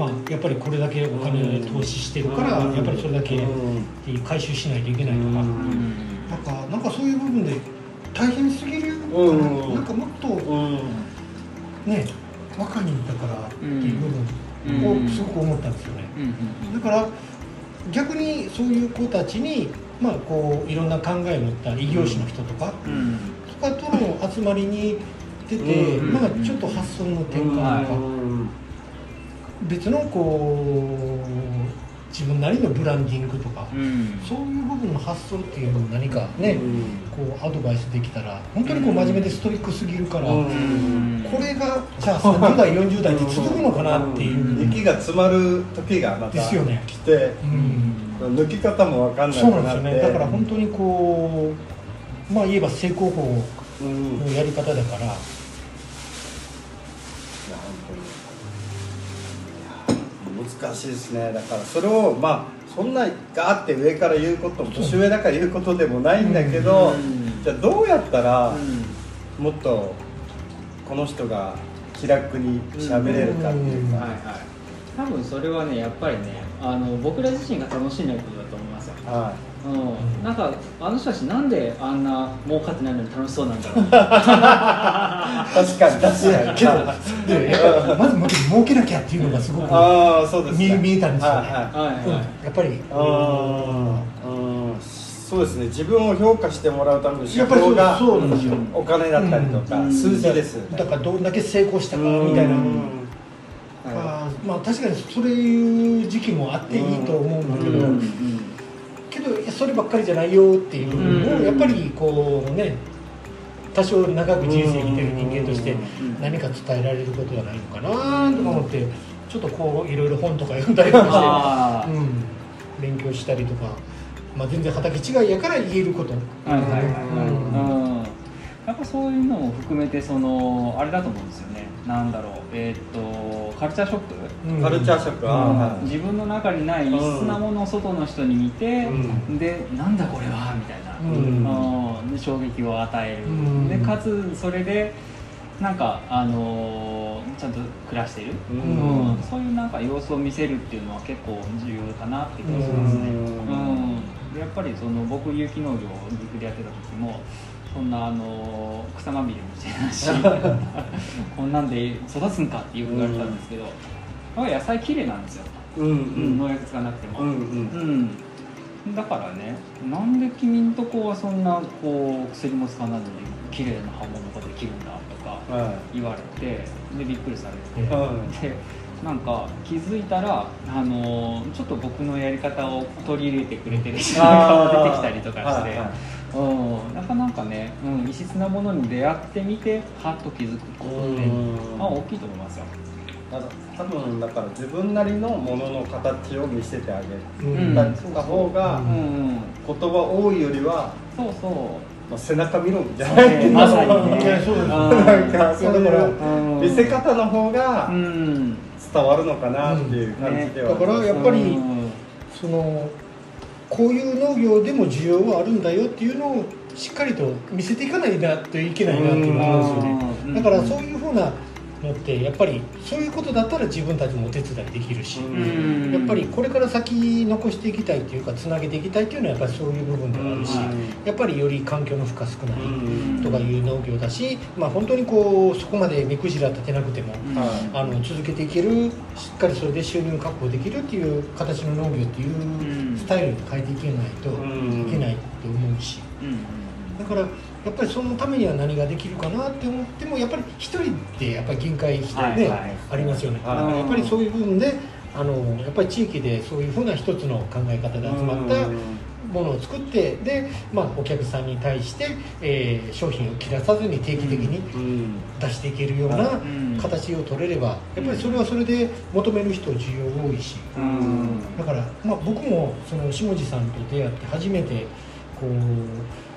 まあ、やっぱりこれだけお金投資してるから、うん。やっぱりそれだけ回収しないといけないとか、うん。なんかなんかそういう部分で大変すぎるかな、うん。なんかもっとうん。ね若いんだからっていう部うん。分をすごく思ったんですよね。うん。だから逆にそういう子たちに、まあ、こういろんな考えを持った異業種の人とか、うん。とかとの集まりに出て、うん。まあ、ちょっと発想の転換とか、はい別のこう自分なりのブランディングとか、うん。そういう部分の発想っていうのを何かね、うん。こうアドバイスできたら本当にこう真面目でストイックすぎるから、うん。これがじゃあ30代40代って続くのかなっていう、息が詰まる時がまたですよね。来てうん。抜き方も分かんなくそうなんですよね。だから本当にこうまあ言えば成功法うん。のやり方だから、いや本当にいや難しいですね。だからそれをまあそんなガーって上から言うことも年上だから言うことでもないんだけど、うん。じゃあどうやったらうん。もっとこの人が気楽に喋れるかっていうか、はいはい。多分それはねやっぱりねあの僕ら自身が楽しんでることだと思いますよ。はうん、なんかあの人たちなんであんな儲かってないのに楽しそうなんだろう。い、確かに確かに。けどでやっぱりまずまず儲けなきゃっていうのがすごくああそうです見え見えたんですよね。はいはい。う。んやっぱり。うんうん。そうですね。自分を評価してもらうためのっぱりそう法がそうなんですよ、お金だったりとか、うん。数字ですよね。だからどんだけ成功したかみたいな、うん。あーまあ確かにそういう時期もあっていいと思うんだけど、うん。うんけどそればっかりじゃないよっていうのを、うんやっぱりこうね多少長く人生生きてる人間としてん。何か伝えられることはないのかなとか思ってちょっとこういろいろ本とか読んだりとかあして、うん、勉強したりとか、まあ、全然畑違いやから言えること、あはいはいはい。うん。うん。やっぱそういうのも含めてそのあれだと思うんですよねなんだろうえーっとカルチャーショック？うん。カルチャーショック。は、はい自分の中にない異質なものを外の人に見て、うでなんだこれは？みたいな、うん。衝撃を与える、うん。でかつそれでなんか、あのーちゃんと暮らしてる、うん。うん。そういうなんか様子を見せるっていうのは結構重要かなって気がしますね、ううん。んでやっぱりその僕有機農業を岐阜でやってた時もそんなあのー草まみれもしてないしこんなんで育つんかってよく言われたんですけど、やっぱり野菜綺麗なんですよ、うんううん。ん農薬使わなくても、うんうん。うん、だからねなんで君んとこはそんなこう薬も使わないのに綺麗な刃物ができるんだとかは言われてでびっくりされて、い。はでなんか気づいたらあのちょっと僕のやり方を取り入れてくれてる人が出てきたりとかして、なかなかね、うん、異質なものに出会ってみてはっと気づくことって、まあ、大きいと思いますよ。なんか多分だから自分なりのものの形を見せてあげた方がううん。ん、言葉多いよりは、そうそう。まあ、背中見ろじゃな。いけどまさにね。そうですなんかそういうだからうん見せ方の方がうん。伝わるのかなっていう感じでは、だからやっぱりうん。そのこういう農業でも需要はあるんだよっていうのをしっかりと見せていかないなといけないなっていうのがあるんですよね。うん。だからそういうふうなのってやっぱりそういうことだったら自分たちもお手伝いできるし、うん。やっぱりこれから先残していきたいっていうかつなげていきたいっていうのはやっぱりそういう部分ではあるし、うん。やっぱりより環境の負荷少ないうんとかいう農業だし、まあ、本当にこうそこまで目くじら立てなくても、あの続けていけるしっかりそれで収入確保できるっていう形の農業っていうスタイルに変えていけないとうんいけないと思うし。うんだからやっぱりそのためには何ができるかなって思ってもやっぱり一人でやっぱり限界してね、はいはい。ありますよね。だはいからやっぱりそういう部分であのやっぱり地域でそういうふうな一つの考え方で集まったものを作ってで、まあ、お客さんに対して、えー商品を切らさずに定期的にうん。出していけるようなうん。形を取れればやっぱりそれはそれで求める人需要多いし。うん。だから、まあ、僕もその下地さんと出会って初めてこう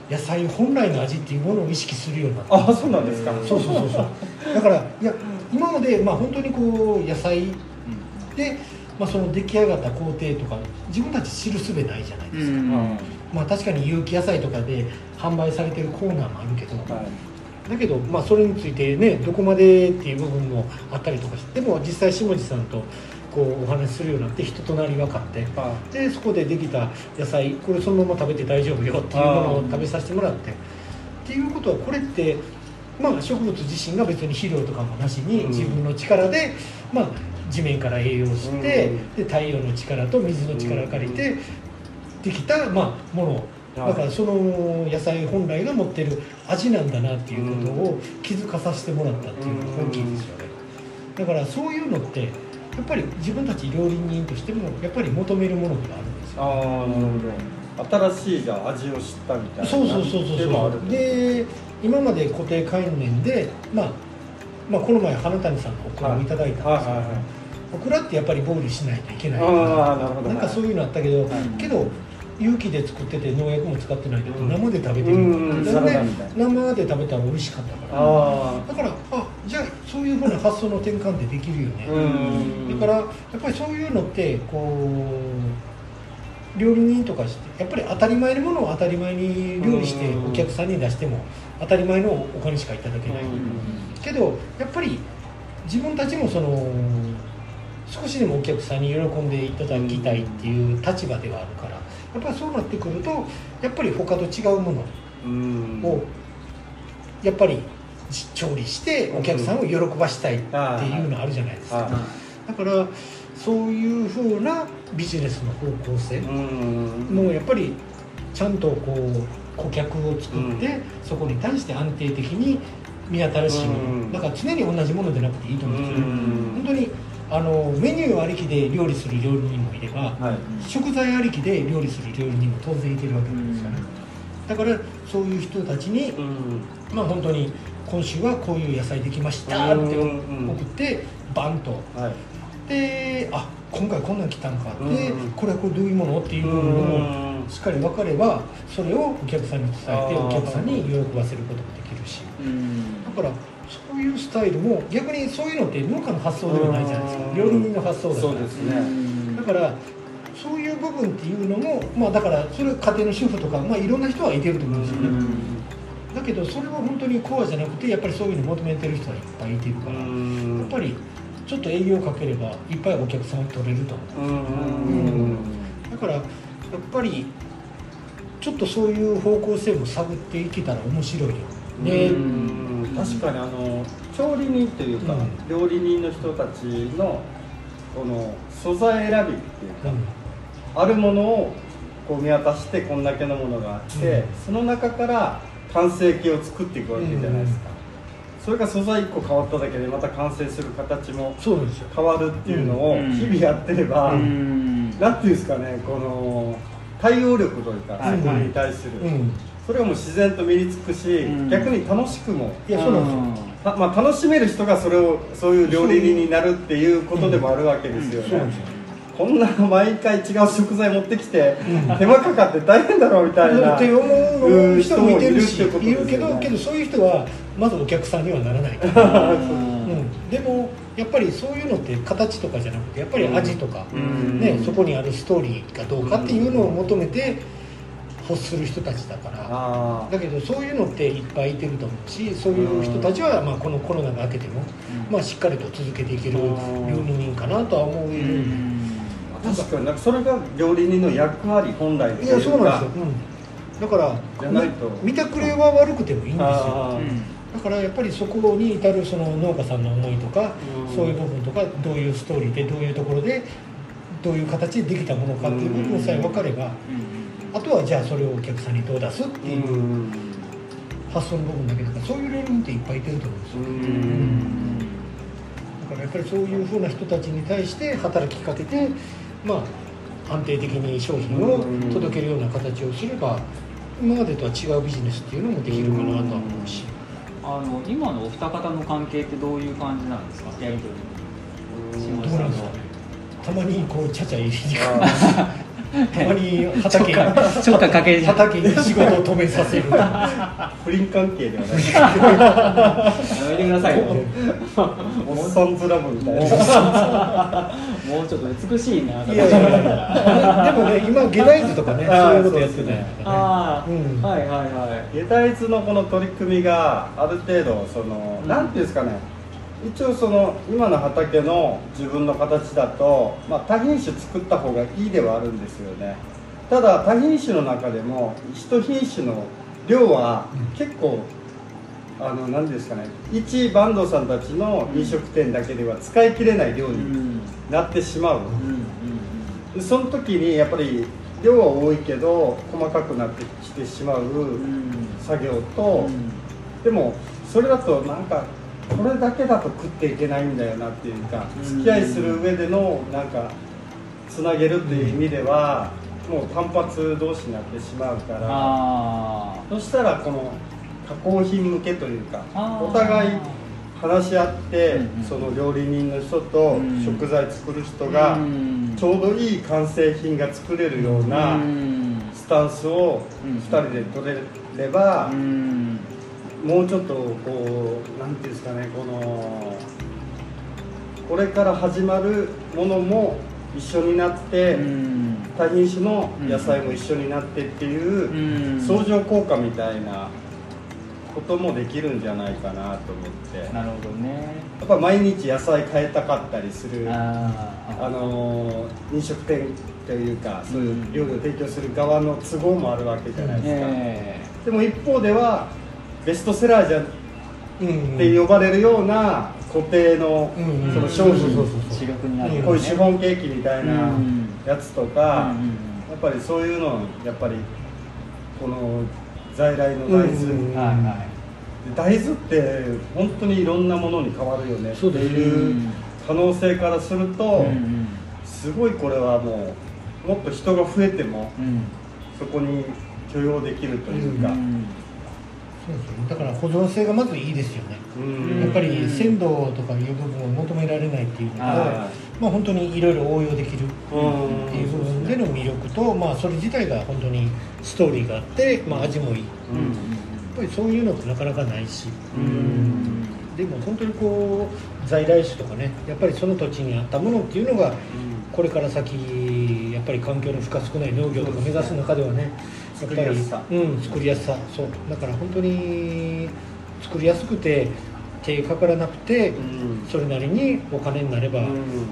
野菜本来の味っていうものを意識するようになった。あそうなんですか。そうそうそうそう。だからいや今まで、まあ、本当にこう野菜で、まあ、その出来上がった工程とか自分たち知るすべないじゃないですか、うん。まあ、確かに有機野菜とかで販売されてるコーナーもあるけど、はい。だけど、まあ、それについてねどこまでっていう部分もあったりとかして。でも実際下地さんとこうお話しするようになって人となり分かってあでそこでできた野菜これそのまま食べて大丈夫よっていうものを食べさせてもらってっていうことはこれってまあ植物自身が別に肥料とかもなしにうん。自分の力でまあ地面から栄養してうん。で太陽の力と水の力を借りてできたまあもの。はい。だからその野菜本来が持ってる味なんだなっていうことを気づかさせてもらったっていうのが大きいですよね。だからそういうのってやっぱり自分たち料理人としてもやっぱり求めるものではあるんですよ。あーなるほど。新しいじゃあ味を知ったみたいなそうそうそうそうそうで今まで固定観念で、まあ、まあこの前花谷さんのオクラをいただいたんですけど、はいはいはい。オクラってやっぱりボイルしないといけないなるほど。なんかそういうのあったけど、はい。けど有機で作ってて農薬も使ってないけど、うん。生で食べてる、うん生で食べたら美味しかったから。あだからあじゃあそういうふうな発想の転換ってできるよね、あうん。だからやっぱりそういうのってこう料理人とかしてやっぱり当たり前のものを当たり前に料理してうん。お客さんに出しても当たり前のお金しかいただけない、けどやっぱり自分たちもその少しでもお客さんに喜んでいただきたいっていう立場ではあるからやっぱりそうなってくるとやっぱり他と違うものうん。をやっぱり調理してお客さんを喜ばしたいっていうのあるじゃないですか、はだからそういうふうなビジネスの方向性もうやっぱりちゃんとこう顧客を作って、うん。そこに対して安定的に見新しいもの、うん。だから常に同じものでなくていいと思うんですよ本当にあのメニューありきで料理する料理人もいれば、はい。食材ありきで料理する料理人も当然いてるわけなんですよね、だからそういう人たちにうん。まあ本当に今週はこういう野菜できましたってうん送ってバンと。はい。であ今回こんなん来たんかって、うんこれはこれどういうものっていう部分をしっかり分かればそれをお客さんに伝えてお客さんに喜ばせることもできるし。うん。だからそういうスタイルも逆にそういうのって農家の発想ではないじゃないですか。うん。料理人の発想だから。そうですね。だからそういう部分っていうのもまあだからそれ家庭の主婦とか、まあ、いろんな人はいてると思うんですよね、だけどそれは本当にコアじゃなくてやっぱりそういうの求めてる人はいっぱいいてるから、やっぱりちょっと営業かければいっぱいお客さんを取れると思う。うん。だからやっぱりちょっとそういう方向性も探っていけたら面白いよ。ね、うん。確かにあの調理人というか、うん。料理人の人たちのこの素材選びっていうか、あるものをこう見渡してこんだけのものがあって、うん。その中から完成形を作っていくわけじゃないですか、それが素材1個変わっただけでまた完成する形も変わるっていうのをうん。日々やってれば、うん。なんていうんですかねこの対応力というか、はい。そこに対する、うん。それがもう自然と身につくし、うん。逆に楽しくもいやそうなんですよ。たまあ、楽しめる人がそれをそういう料理人になるっていうことでもあるわけですよね、そうなんですよこんな毎回違う食材持ってきて、うん。手間かかって大変だろうみたいなって思う人もいてるしいるね。けどけどそういう人はまずお客さんにはならないから、うんうん、でもやっぱりそういうのって形とかじゃなくてやっぱり味とか、うん。ね、そこにあるストーリーがどうかっていうのを求めて欲する人たちだから。あだけどそういうのっていっぱいいてると思うしそういう人たちはまあこのコロナが明けても、まあ、しっかりと続けていける料うん。理人かなとは思える、あ確かになんかそれが料理人の役割本来いやそうなんですよ、うん、だからじゃないと。み見たくれは悪くてもいいんですよ。あだからやっぱりそこに至るその農家さんの思いとか、うん。そういう部分とかどういうストーリーでどういうところでどういう形でできたものかっていう部分さえ分かれば、あとはじゃあそれをお客さんにどう出すってーいううん。発想の部分だけだからそういう料理人っていっぱいいてると思うんですうよ、ん。だからやっぱりそういうふうな人たちに対して働きかけてまあ安定的に商品を届けるような形をすれば今までとは違うビジネスっていうのもできるかなとは思うし。あの今のお二方の関係ってどういう感じなんですか？やり取り。どうなんですかね。たまにこうちゃちゃ入れに行くあたまに畑にちょっかかけ畑に仕事を止めさせる。ー 不倫関係ではない。やめてくださいよ。おっさんずラブみたいな。もうちょっと美しいな。いやいやいや。でもね今ゲダイズとかねそういうことやってねああ、うん。はいはいはい。下大豆のこの取り組みがある程度その、うん。なんていうんですかね一応その今の畑の自分の形だと、まあ、多品種作った方がいいではあるんですよね。ただ多品種の中でも一品種の量は結構、あの何ですかね一バンドさんたちの飲食店だけでは使い切れない量うん。になってしまう、うその時にやっぱり量は多いけど細かくなってきてしまううん。作業と、でもそれだとなんかこれだけだと食っていけないんだよなっていうかうん。付き合いする上でのなんかつなげるっていう意味ではもう単発同士になってしまうからあそしたらこの加工品向けというかお互い話し合ってその料理人の人とうん。食材作る人あがうん。ちょうどいい完成品が作れるようなうん。スタンスをうん。2人で取れればうんもうちょっとこうなんていうんですかねこのこれから始まるものも一緒になってうん。多品種の野菜も一緒になってっていううん。相乗効果みたいなこともできるんじゃないかなと思って。なるほどね。やっぱ毎日野菜変えたかったりするあのー飲食店というかそういう料理を提供する側の都合もあるわけじゃないですか、え。でも一方ではベストセラーじゃんうんって呼ばれるような固定のその商品。こういうシフォンケーキみたいなうん。やつとかやっぱりそういうのやっぱりこの在来の大うん豆。うん。はいはい。大豆って本当にいろんなものに変わるよねってそうですね。いう可能性からするとすごいこれはもうもっと人が増えてもうん。そこに許容できるというか、うんそうですよね。だから保存性がまずいいですよね、うん。やっぱり鮮度とかいう部分を求められないっていうのと、はまあ本当にいろいろ応用できるうんっていう部分での魅力と、まあそれ自体が本当にストーリーがあって、まあ味もいい。やっうんぱりそういうのってなかなかないし、うん。でも本当にこう在来種とかねやっぱりその土地に合ったものっていうのがこれから先やっぱり環境の負荷少ない農業とか目指す中ではねやっぱり作りやすさ。うん作りやすさ。そう。だから本当に作りやすくて手かからなくてうん。それなりにお金になれば、うん。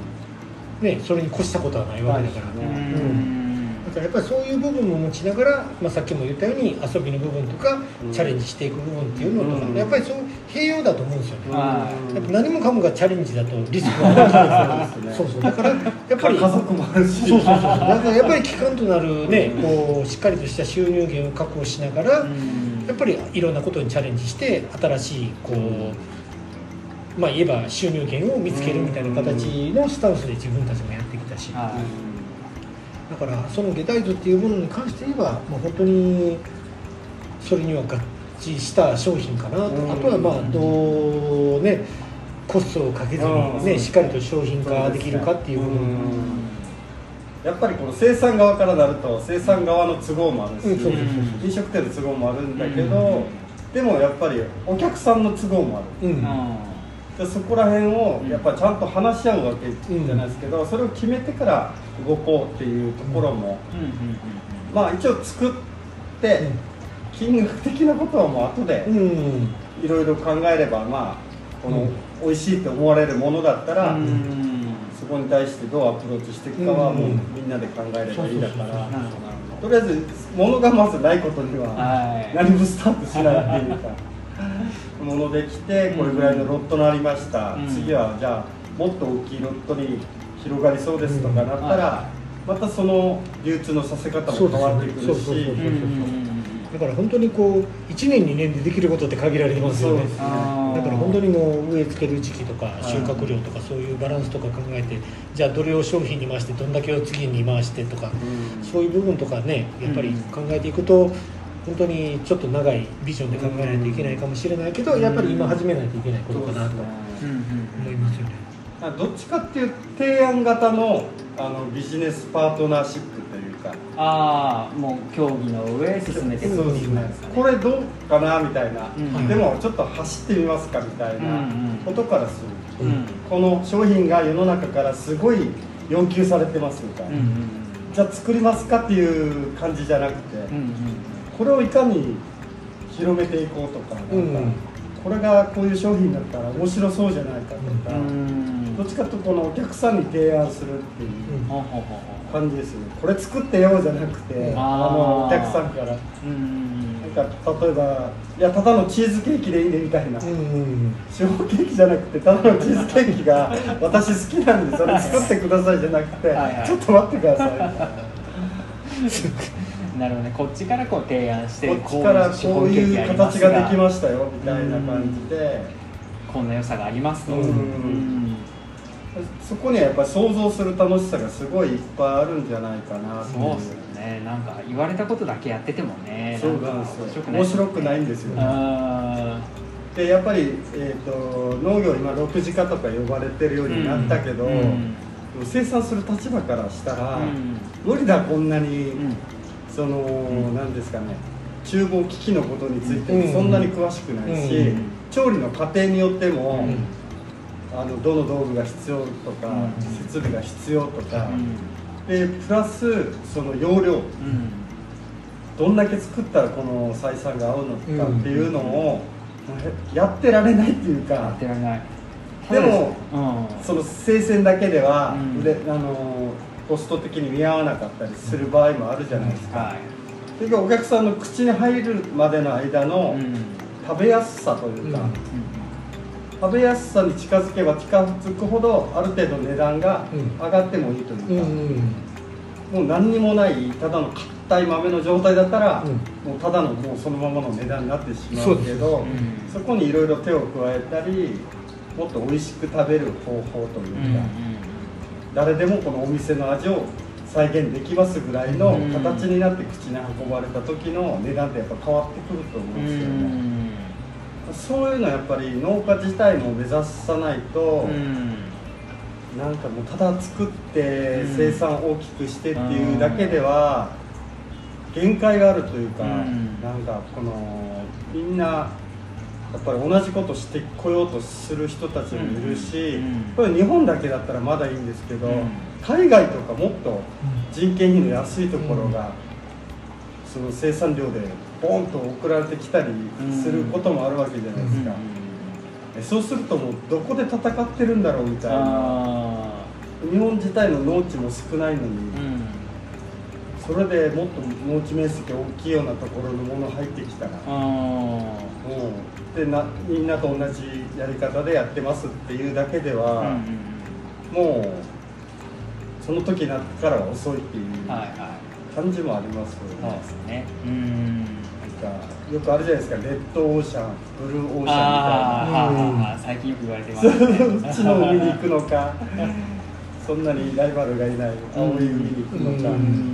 ねそれに越したことはないわけだから。ね、うん。だからやっぱりそういう部分も持ちながら、まあ、さっきも言ったように遊びの部分とか、うん。チャレンジしていく部分っていうのとか、うん。やっぱりそう併用だと思うんですよね、はい。やっぱ何もかもがチャレンジだとリスクが 大きいんですよね。そうそうだからやっぱり家族もあるし。そうそうそう。だからやっぱり基幹となるねこうしっかりとした収入源を確保しながら、やっぱりいろんなことにチャレンジして新しいこう、まあ言えば収入源を見つけるみたいな形のスタンスで自分たちもやってきたし、はだからその下大豆っていうものに関して言えば、まあ、本当にそれには合致した商品かなと、うん。あとはまあどうねコストをかけずにね、うん。しっかりと商品化できるかっていう部分、うん。やっぱりこの生産側からなると生産側の都合もあるし、飲食店の都合もあるんだけど、うん。でもやっぱりお客さんの都合もある。うん。いでそこら辺をうん。やっぱちゃんと話し合うわけじゃないですけど、それを決めてから動こうっていうところも、うん。うん。うん。まあ一応作って、金額的なことはもう後でいろいろ考えればまあこの美味しいって思われるものだったら、うん。そこに対してどうアプローチしていくかはもううんみんなで考えればいいだから、とりあえず物がまずないことにははい。何もスタートしないっていうか ものできてこれぐらいのロットになりました、うん。次はじゃあもっと大きいロットに広がりそうですとかなったら、はまたその流通のさせ方も変わってくるしだから本当にこう1年2年でできることって限られてますよね。だから本当にもう植え付ける時期とかい収穫量とかそういうバランスとか考えてじゃあどれを商品に回してどんだけを次に回してとかうん。そういう部分とかねやっぱり考えていくと本当にちょっと長いビジョンで考えないといけないかもしれないけどやっぱり今始めないといけないことかなと思いますよね。どっちかっていう提案型のあのビジネスパートナーシップか。ああもう競技の上進めていくっていうですかね。これどうかなみたいな、うん。でもちょっと走ってみますかみたいなうんうん。ことからする、うん。この商品が世の中からすごい要求されてますみたいな、うんうんじゃあ作りますかっていう感じじゃなくて、うんうんこれをいかに広めていこうとかなんか、うんこれがこういう商品だったら面白そうじゃないかとか、うんどっちかというとこのお客さんに提案するっていう感じですよね。これ作ってよじゃなくてあのお客さんから。ううんなんか例えばいやただのチーズケーキでいいねみたいな、うんうんショーケーキじゃなくてただのチーズケーキが 私好きなんでそれ作ってくださいじゃなくてはいはい。ちょっと待ってください。みたいななるほどね。こっちからこう提案してこっちからこういう形ができまししたよみたいな感じで。こんな良さがありますと。うん。うんそこにはやっぱり想像する楽しさがすごいいっぱいあるんじゃないかなっていそうっすよね。なんか言われたことだけやっててもね。そうなんですよ面白くないんですよね。あでやっぱり、えー、と農業今6次化とか呼ばれてるようになったけど、うん。うん生産する立場からしたら、うん。無理だこんなに、ーその、ん。なんですかね厨房機器のことについてうん。もそんなに詳しくないし、うん。調理の過程によっても、うんあのどの道具が必要とか、うん。設備が必要とか、うん。でプラスその容量。うん。どんだけ作ったらこの採算が合うのかっていうのを、やってられないっていうやかってられない。でもうん。その生鮮だけでは、うん。売れあのコスト的に見合わなかったりする場合もあるじゃないですか、はい。結局お客さんの口に入るまでの間のうん。食べやすさというか、うん食べやすさに近づけば近づくほどある程度値段が上がってもいいというか、うんうん。もう何にもないただの硬い豆の状態だったら、うん。もうただのもうそのままの値段になってしまそうです。うけどうん。そこにいろいろ手を加えたりもっと美味しく食べる方法といううんか、誰でもこのお店の味を再現できますぐらいのうん形になって口に運ばれた時の値段ってやっぱ変わってくると思うんうですよね、んそういうのはやっぱり農家自体も目指さないと、うん。なんかもうただ作ってうん。生産大きくしてっていうだけでは限界があるというか、うん。なんかこのみんなやっぱり同じことしてこようとする人たちもいるし、うん。これ日本だけだったらまだいいんですけど、うん。海外とかもっと人件費の安いところが、その生産量でボンと送られてきたりすることもあるわけじゃないですか、えそうするともうどこで戦ってるんだろうみたいな。あ日本自体の農地も少ないのに、ーうん。それでもっと農地面積大きいようなところのもの入ってきたら、あもうでなみんなと同じやり方でやってますっていうだけでは、うんもうその時になってからは遅いっていうはいはい。感じもありますよそうね、ですね。うんよくあるじゃないですかレッドオーシャンブルーオーシャンみたいな。あーはあはあはあ最近よく言われてますねうちの海に行くのかそんなにライバルがいない青い海に行くのか、うん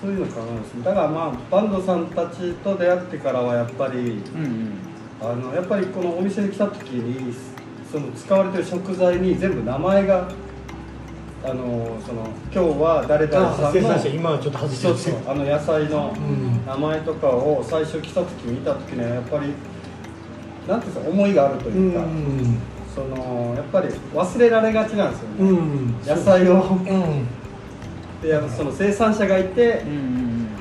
そういうの考えますだからまあバンドさんたちと出会ってからはやっぱりうんうんあのやっぱりこのお店に来た時にその使われてる食材に全部名前があのその今日は誰々さんのあ生産者今はちょっと外してそうますよそうあの野菜のうん。名前とかを最初来た時見た時にはやっぱりなんていうんですか思いがあるとういうか、ん。そのやっぱり忘れられがちなんですよね、うん。野菜を。うん。でその生産者がいて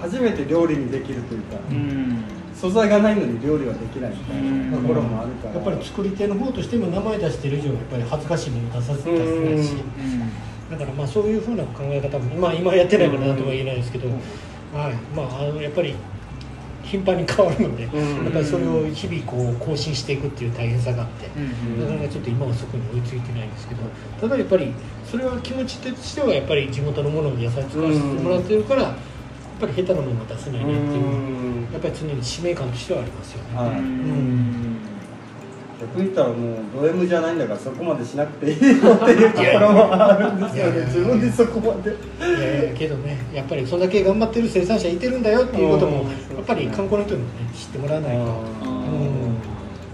初めて料理にできるというか、うん。素材がないのに料理はできないみたいうん。なところもあるから、やっぱり作り手の方としても名前出してる以上やっぱり恥ずかしいもの出させたりするし。うんだからまあそういうふうな考え方も今今やってないからなんとも言えないですけど、うん。はい。まああのやっぱり頻繁に変わるので、うん。やっぱりそれを日々こう更新していくっていう大変さがあって、うんなかなかちょっと今はそこに追いついてないんですけどただやっぱりそれは気持ちとしてはやっぱり地元のものを野菜使わせてもらってるから、やっぱり下手なものは出せないねっていう、うん。やっぱり常に使命感としてはありますよね。はい。うん逆に言ったらもうド M じゃないんだからそこまでしなくていいよっていうところもあるんですよね。自分でそこまで。いやいやけどねやっぱりそんだけ頑張ってる生産者いてるんだよっていうこともうん。やっぱり観光の人にもね知ってもらわないと、や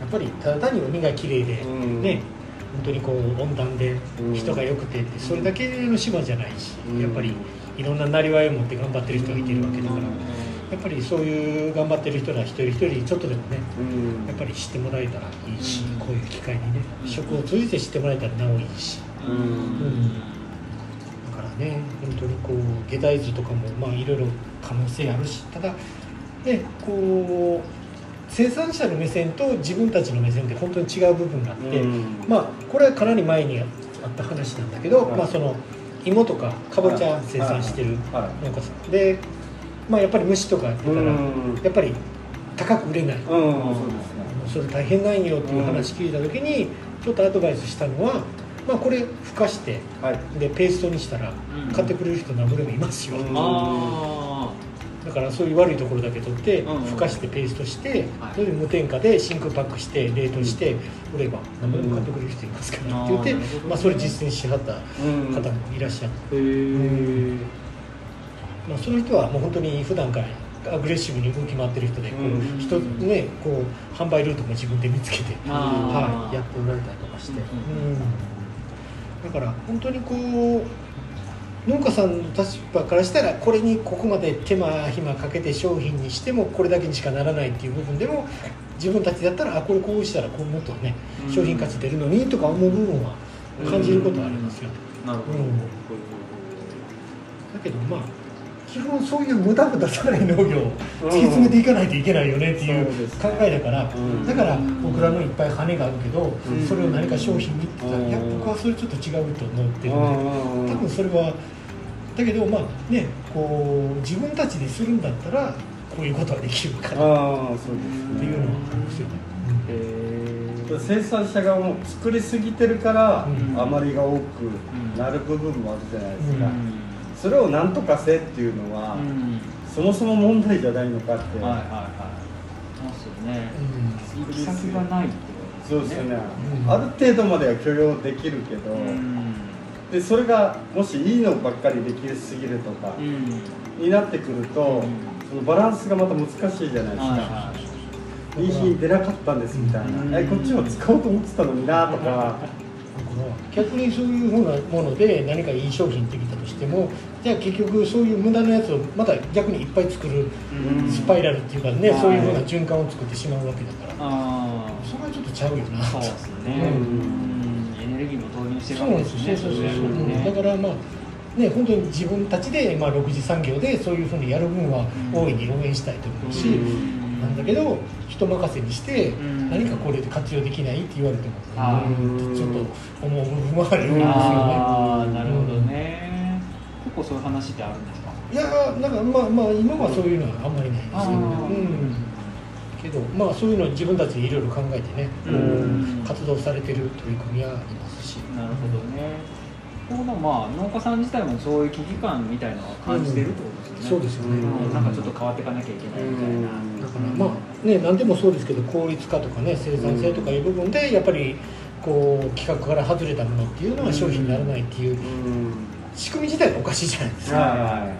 っぱりただ単に海が綺麗で、うん。ね本当にこう温暖でうん人が良くてってそれだけの島じゃないし、うん。やっぱりいろんななりわいを持って頑張ってる人がいてるわけだから、やっぱりそういう頑張ってる人ら一人一人ちょっとでもねうん。やっぱり知ってもらえたらいいし、うん。こういう機会にね食を通じて知ってもらえたらなおいいし、だからね本当にこう下大豆とかもまあいろいろ可能性あるしただねこう生産者の目線と自分たちの目線って本当に違う部分があって、うん。まあこれはかなり前にあった話なんだけど、はい。まあその芋とかかぼちゃ生産してるはい農家さん。で、まあ、やっぱり虫とかやってたら、うん。やっぱり高く売れない、うん。そうですね。それ大変なんよっていう話聞いた時にちょっとアドバイスしたのは、まあ、これふかしてはい。でペーストにしたらうん。買ってくれる人何ぼでもいますよ、だからそういう悪いところだけ取ってふかしてペーストしてはい。それで無添加で真空パックして冷凍して売れば何ぼでも買ってくれる人いますからって言ってまあ、それ実践しはったうん方もいらっしゃっえまあ、その人はもう本当に普段からアグレッシブに動き回ってる人でこう人ねこう販売ルートも自分で見つけて、はい、やっておられたりとかして、うんうんだから本当にこう農家さんの立場からしたらこれにここまで手間暇かけて商品にしてもこれだけにしかならないっていう部分でも自分たちだったらあこれこうしたらこうもっとねうん。商品価値出るのにとか思う部分は感じることはありますよ、なるほど、うん。だけどまあ基本そういう無駄を出さない農業を突き詰めていかないといけないよねっていう考えだから、うん。だから僕らのいっぱい羽があるけど、ん。それを何か商品にって言ったら、うん。いや僕はそれちょっと違うと思ってるうんで、ん。多分それはだけどまあねこう自分たちでするんだったらこういうことはできるかなっああそうですていうのはありますよね。へ生産者側も作りすぎてるからうん。余りが多くなる部分もあるじゃないですか、うんそれを何とかせっていうのは、うん。そもそも問題じゃないのかって、はいはいはい。そうですよね。うん。行き先がないってそうですよね、うんある程度までは許容できるけど、うん。でそれがもしいいのばっかりできすぎるとかうん。になってくると、うん。そのバランスがまた難しいじゃないですか、はいはいいい。品出なかったんですみたいな、うん。えこっちも使おうと思ってたのになとか、逆にそういうふうなもので何かいい商品できたとしてもじゃあ結局そういう無駄なやつをまた逆にいっぱい作るうん。スパイラルっていうかね、はい。そういうふうな循環を作ってしまうわけだからあそれはちょっとちゃうよな。あそうですね、うん。うん。エネルギーも投入してるわけでですね。そうそうそうそう、れねだからまあね本当に自分たちで、まあ、6次産業でそういうふうにやる分はうん。大いに応援したいと思うし、うんなんだけど人任せにしてうん。何かこれで活用できないって言われても、ちょっと思う部分はあるんですよね。ああなるほどね、結構そういう話ってあるんですか？いやなんかまあまあ今はそういうのはあんまりないですよ、あーうん、けどまあそういうの自分たちでいろいろ考えてね、活動されてる取り組みはありますし、なるほどねこのまあ農家さん自体もそういう危機感みたいなのは感じてるってことですよね、そうですよね、うんなんかちょっと変わっていかなきゃいけないみたいな、だからまあね何でもそうですけど効率化とかね生産性とかいう部分でやっぱりこう企画から外れたものっていうのは商品にならないっていううん。仕組み自体がおかしいじゃないですか、は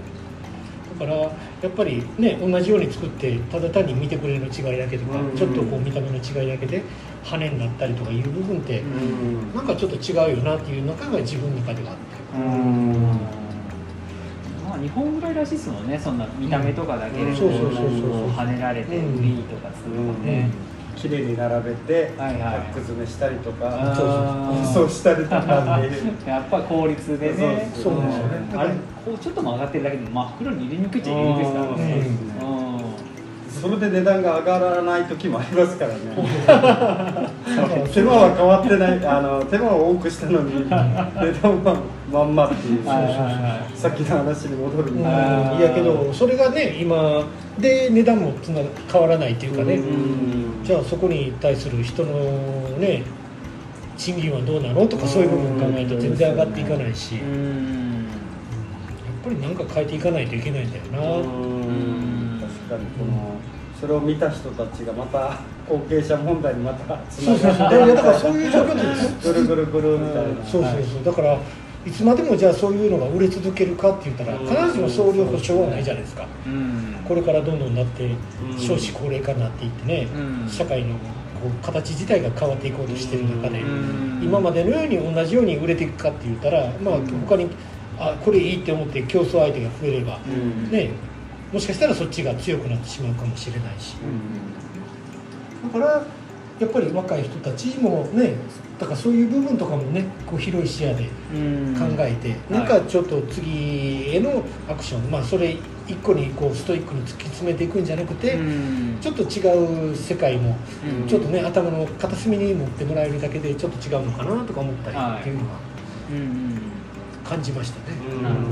だからやっぱりね同じように作ってただ単に見てくれの違いだけとか、うん。ちょっとこう見た目の違いだけで羽になったりとかいう部分って、いうん。なんかちょっと違うよなっていう中が自分の中ではあって。うん。まあ日本ぐらいらしいですもんね。そんな見た目とかだけで跳ねられてうん売りとかするとかね、綺麗に並べてパはいはい。ック詰めしたりとかそうしたりとか やっぱ効率でね。そうそうですよねん。あれこうちょっと曲がってるだけでまあ袋に入れにくいっちゃ入れにくいですからうん。ねうんそれで値段が上がらない時もありますからね。手間は変わってないあの手間を多くしたのに 値段はまんまっていう。さっきの話に戻るうんみたいな、いやけどそれがね今で値段もつな変わらないっていうかね、うん。じゃあそこに対する人のね賃金はどうなの？とかそういう部分を考えると全然上がっていかないし、やっうんぱり何か変えていかないといけないんだよな、うん。確かにこのそれを見た人たちがまた 後継者問題にまたつそうそうそう。いやだからそういう状況でぐるぐるぐるみたいな。そうそうそう。だからいつまでもじゃあそういうのが売れ続けるかって言ったら必ずしも総量保証はないじゃないですか。うん。これからどんどんなってん。少子高齢化になっていってね、うん。社会のこう形自体が変わっていこうとしてる中で、うん。今までのように同じように売れていくかって言ったら、まあ、他にあこれいいって思って競争相手が増えれば、うん。ね、もしかしたらそっちが強くなってしまうかもしれないし。だからやっぱり若い人たちもねだからそういう部分とかもねこう広い視野でうん考えて、なんかちょっと次へのアクション、まあそれ一個にこうストイックに突き詰めていくんじゃなくて、うん。ちょっと違う世界もうん。ちょっとね頭の片隅に持ってもらえるだけでちょっと違うのかなとか思ったりはいっていうのはうんうん。感じましたね。うんなるほど